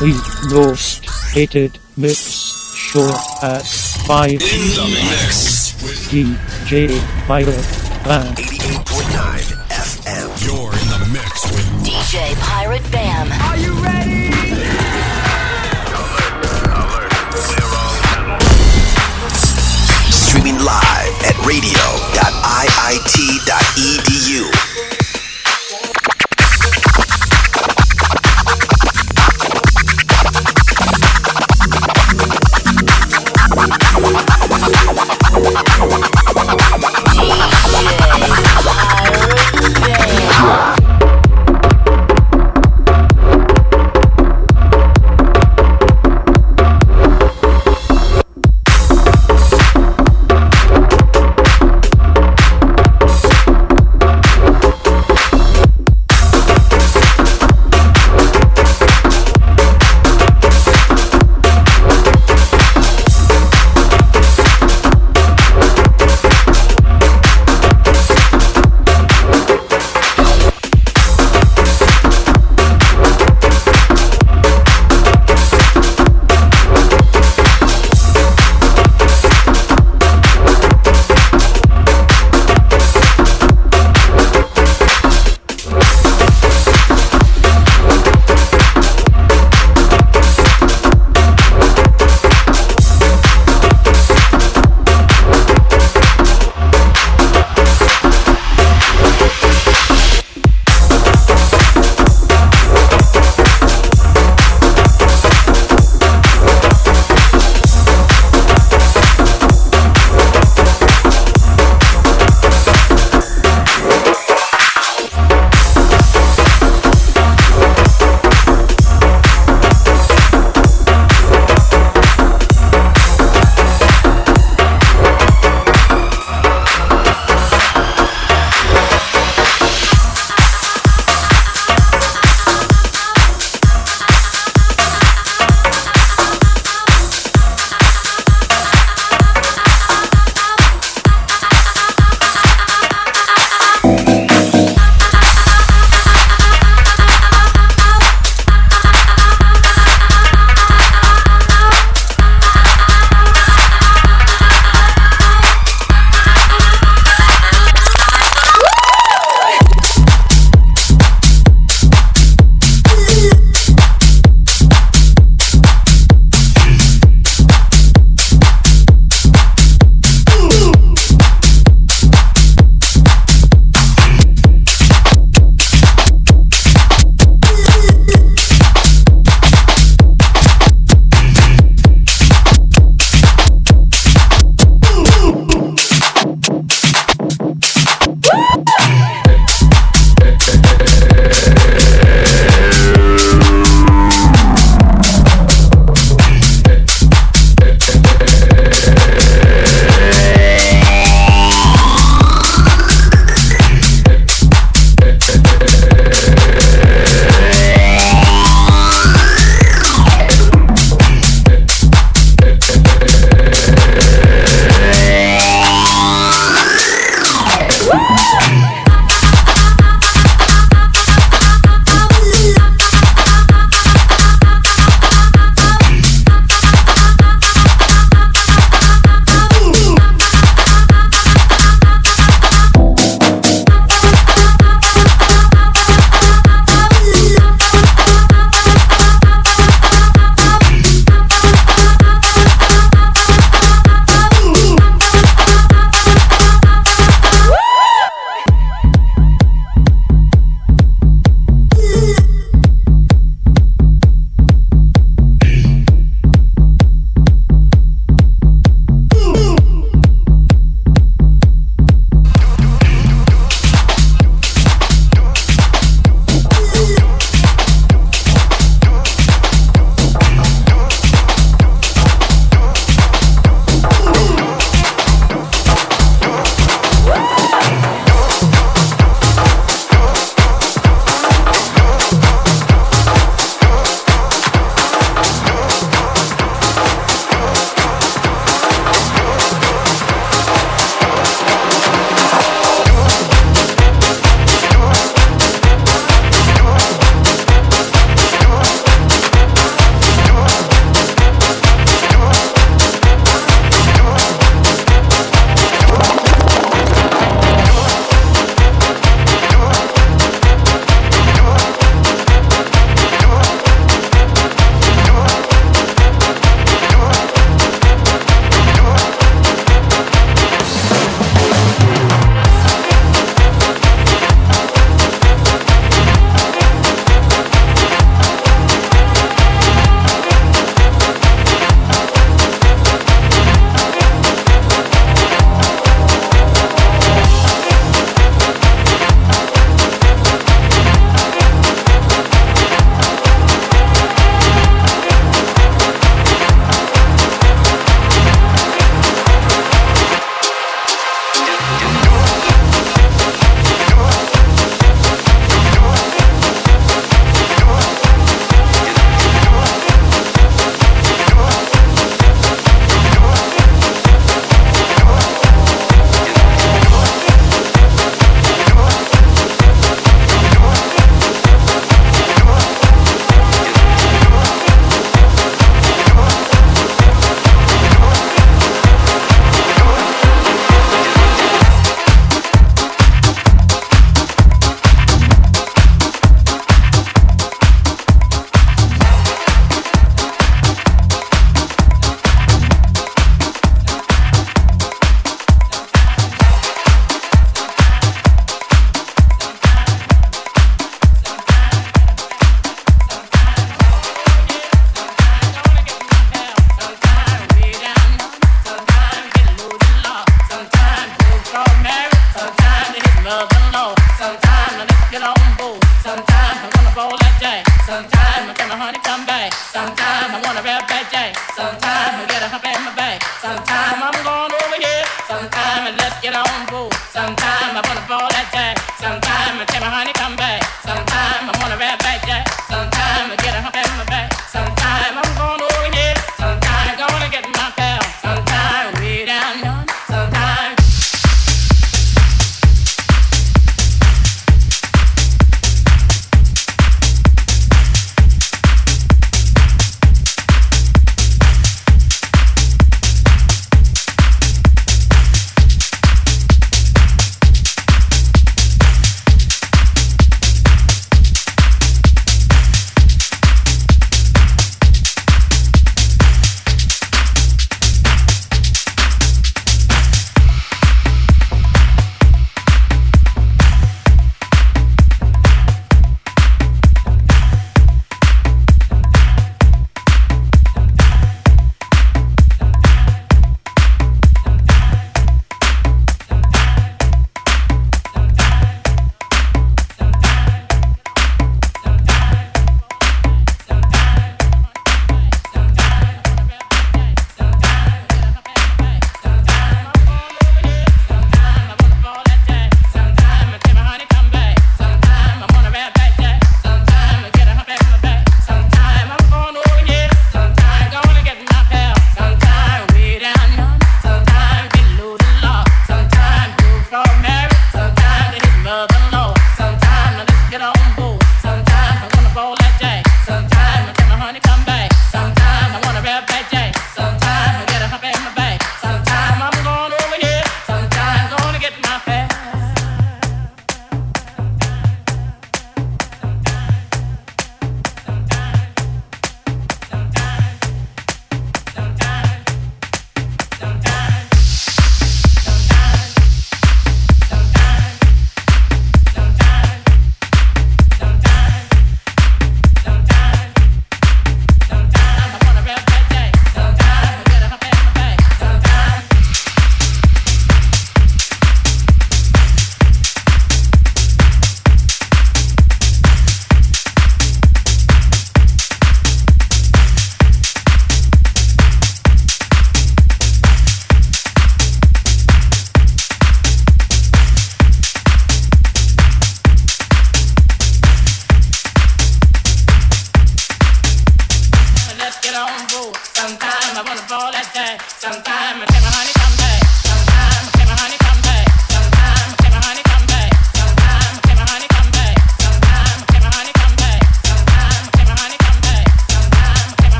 The most hated mix show at 5 In the mix. DJ Pirate Bam. 88.9 FM. You're in the mix with DJ Pirate Bam. Are you ready? Streaming live at radio.iit.edu.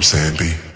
I'm saying, B?